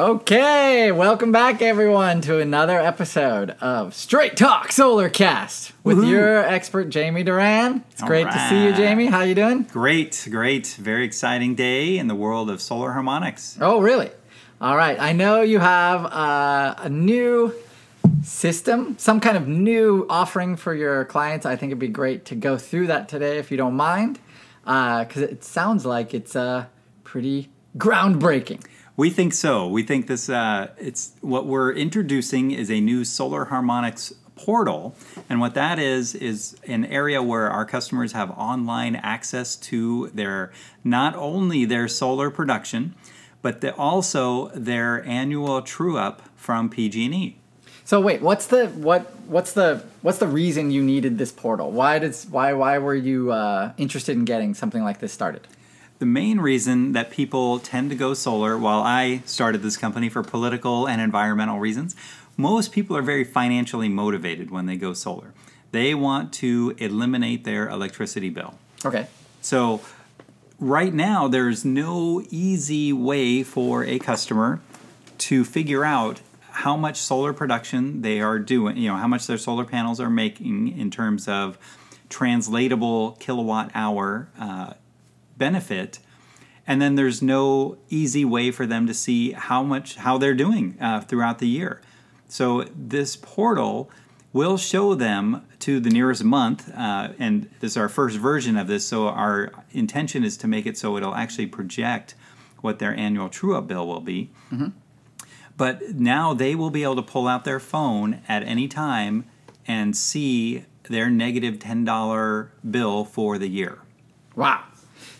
Okay, welcome back everyone to another episode of Straight Talk Solarcast with Woohoo. your expert Jamie Duran. It's All great to see you. Jamie. How you doing? Great, great. Very exciting day in the world of solar harmonics. Oh, really? All right. I know you have uh, a new system, some kind of new offering for your clients. I think it'd be great to go through that today if you don't mind, because it sounds like it's uh, pretty groundbreaking. We think so. We think this. Uh, it's what we're introducing is a new solar harmonics portal, and what that is is an area where our customers have online access to their not only their solar production, but the, also their annual true up from PG&E. So wait, what's the what what's the what's the reason you needed this portal? Why does why why were you uh, interested in getting something like this started? The main reason that people tend to go solar, while I started this company for political and environmental reasons, most people are very financially motivated when they go solar. They want to eliminate their electricity bill. Okay. So, right now, there's no easy way for a customer to figure out how much solar production they are doing, you know, how much their solar panels are making in terms of translatable kilowatt hour uh, benefit. And then there's no easy way for them to see how much how they're doing uh, throughout the year. So this portal will show them to the nearest month, uh, and this is our first version of this. So our intention is to make it so it'll actually project what their annual true-up bill will be. But now they will be able to pull out their phone at any time and see their negative negative ten dollar bill for the year. Wow.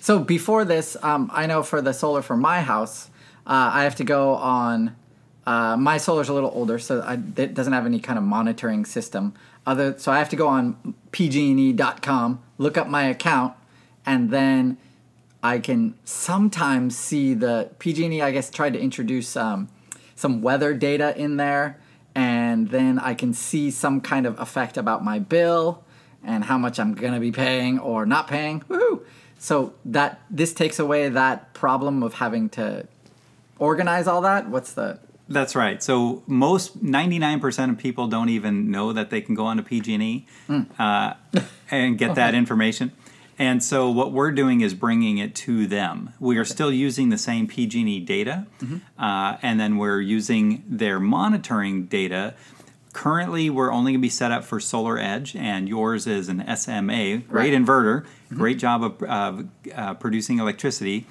So before this, um, I know for the solar for my house, uh, I have to go on. Uh, my solar's a little older, so I, it doesn't have any kind of monitoring system. Other, so I have to go on pgne.com, look up my account, and then I can sometimes see the PG&E. I guess tried to introduce um, some weather data in there, and then I can see some kind of effect about my bill and how much I'm gonna be paying or not paying. Woohoo! So that this takes away that problem of having to organize all that. What's the That's right. So most 99% of people don't even know that they can go on to PG&E uh, and get that information. And so what we're doing is bringing it to them. We are still using the same PG&E data, uh, and then we're using their monitoring data. Currently, we're only going to be set up for Solar Edge, and yours is an SMA. Great Right. inverter, great job of, of uh, producing electricity.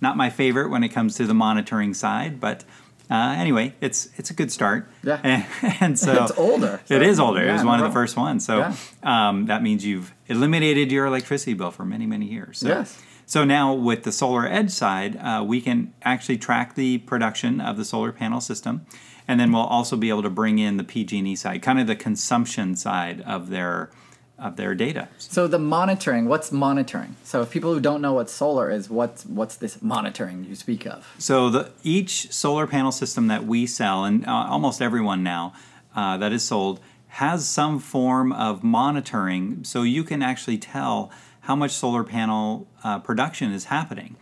Not my favorite when it comes to the monitoring side, but uh, anyway, it's it's a good start. Yeah. and, and so It's older, It so- is older. it was no one of the first ones. So Yeah. um, that means you've eliminated your electricity bill for many many years. So, Yes. So now with the solar edge side, uh, we can actually track the production of the solar panel system, and then we'll also be able to bring in the PG&E side, kind of the consumption side of their of their data. so the monitoring? What's monitoring? So if people who don't know what solar is, what's what's this monitoring you speak of? So the each solar panel system that we sell, and uh, almost everyone now uh, that is sold, has some form of monitoring, so you can actually tell how much solar panel uh, production is happening.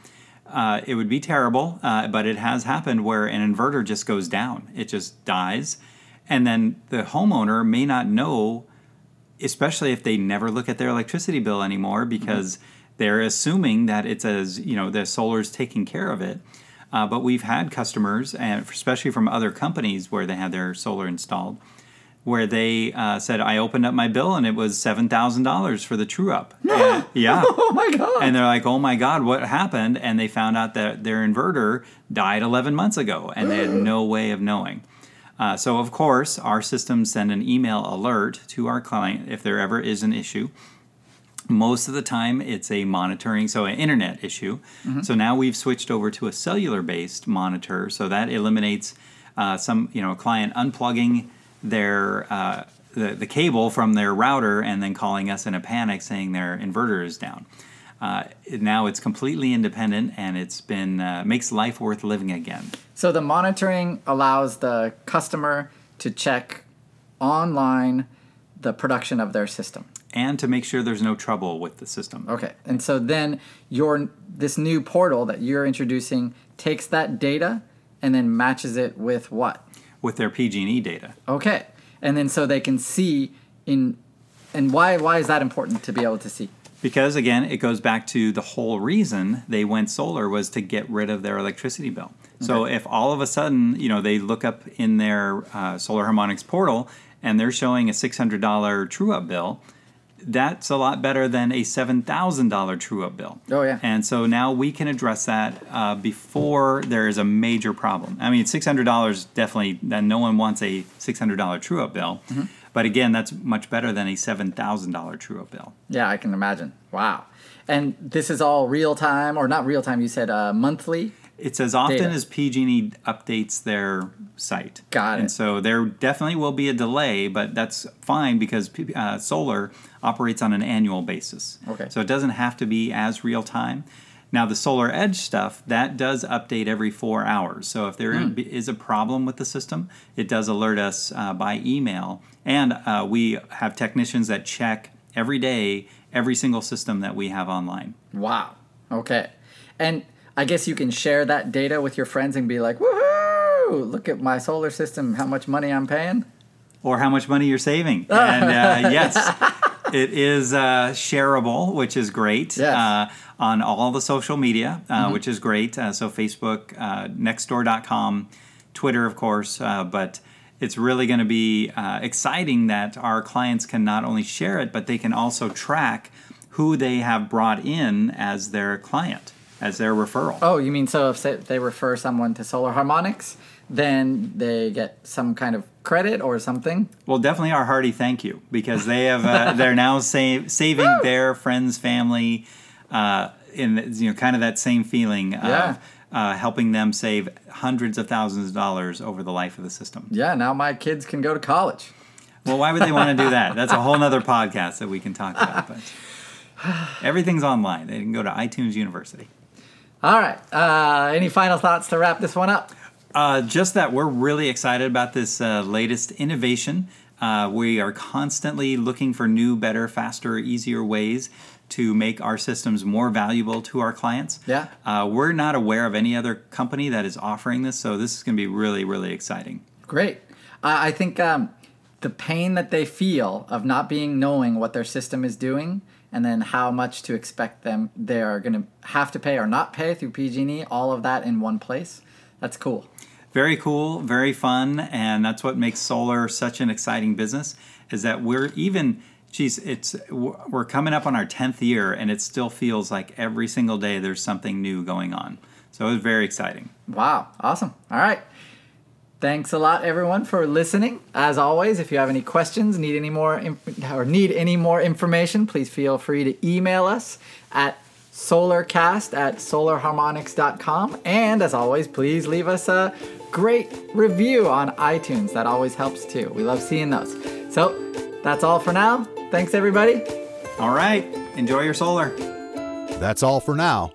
Uh, it would be terrible, uh, but it has happened where an inverter just goes down; it just dies, and then the homeowner may not know especially if they never look at their electricity bill anymore because they're assuming that it's as you know the solar's taking care of it. Uh, but we've had customers, and especially from other companies where they had their solar installed, where they uh, said I opened up my bill and it was seven thousand dollars for the true up. And- yeah. Oh my god. And they're like, "Oh my God, what happened?" And they found out that their inverter died 11 months ago, and they had no way of knowing. Uh, so, of course, our systems send an email alert to our client if there ever is an issue. Most of the time, it's a monitoring, so an internet issue. So now we've switched over to a cellular-based monitor, so that eliminates uh, some, you know, a client unplugging their uh, the, the cable from their router and then calling us in a panic saying their inverter is down. Uh, now it's completely independent and it's been uh, makes life worth living again. So the monitoring allows the customer to check online the production of their system. and to make sure there's no trouble with the system. Okay. And so then your this new portal that you're introducing takes that data and then matches it with what? With their PG&E data. Okay. And then so they can see in and why why is that important to be able to see? Because again, it goes back to the whole reason they went solar was to get rid of their electricity bill. So if all of a sudden, you know, they look up in their uh, Solar Harmonics portal and they're showing a $600 true-up bill, that's a lot better than a $7,000 true-up bill. Oh, yeah. And so now we can address that uh, before there is a major problem. I mean, $600 definitely, then no one wants a $600 true-up bill. Mm-hmm. But again, that's much better than a $7,000 true-up bill. Yeah, I can imagine. Wow. And this is all real time or not real time, you said uh, monthly? It's as often Data. as PG&E updates their site. Got it. And so there definitely will be a delay, but that's fine because uh, solar operates on an annual basis. Okay. So it doesn't have to be as real time. Now the Solar Edge stuff that does update every four hours. So if there Hmm. is a problem with the system, it does alert us uh, by email, and uh, we have technicians that check every day every single system that we have online. Wow. Okay. And I guess you can share that data with your friends and be like, woohoo, look at my solar system, how much money I'm paying. or how much money you're saving. And uh, yes, it is uh, shareable, which is great. Yes. Uh, on all the social media, uh, which is great. Uh, so Facebook, uh, Nextdoor.com, Twitter, of course. Uh, but it's really going to be uh, exciting that our clients can not only share it, but they can also track who they have brought in as their client, as their referral. Oh, you mean so if they refer someone to Solar Harmonics, then they get some kind of credit or something? Well, definitely our hearty thank you because they have uh, they're now save, saving their friends, family, uh, in you know kind of that same feeling Yeah. of uh, helping them save hundreds of thousands of dollars over the life of the system. Yeah, now my kids can go to college. Well, why would they want to do that? That's a whole nother podcast that we can talk about. But everything's online. They can go to iTunes University. All right. Uh, any final thoughts to wrap this one up? Uh, just that we're really excited about this uh, latest innovation. Uh, we are constantly looking for new, better, faster, easier ways to make our systems more valuable to our clients. Yeah. Uh, we're not aware of any other company that is offering this, so this is going to be really, really exciting. Great. Uh, I think um, the pain that they feel of not being knowing what their system is doing, and then how much to expect them they are going to have to pay or not pay through PG&E, all of that in one place. That's cool. Very cool, very fun, and that's what makes solar such an exciting business. Is that we're even, geez, it's we're coming up on our tenth year, and it still feels like every single day there's something new going on. So it's very exciting. Wow, awesome. All right. Thanks a lot, everyone, for listening. As always, if you have any questions, need any more, inf- or need any more information, please feel free to email us at solarcast at solarharmonics.com. And as always, please leave us a great review on iTunes. That always helps too. We love seeing those. So that's all for now. Thanks, everybody. All right, enjoy your solar. That's all for now.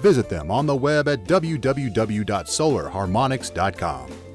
Visit them on the web at www.solarharmonics.com.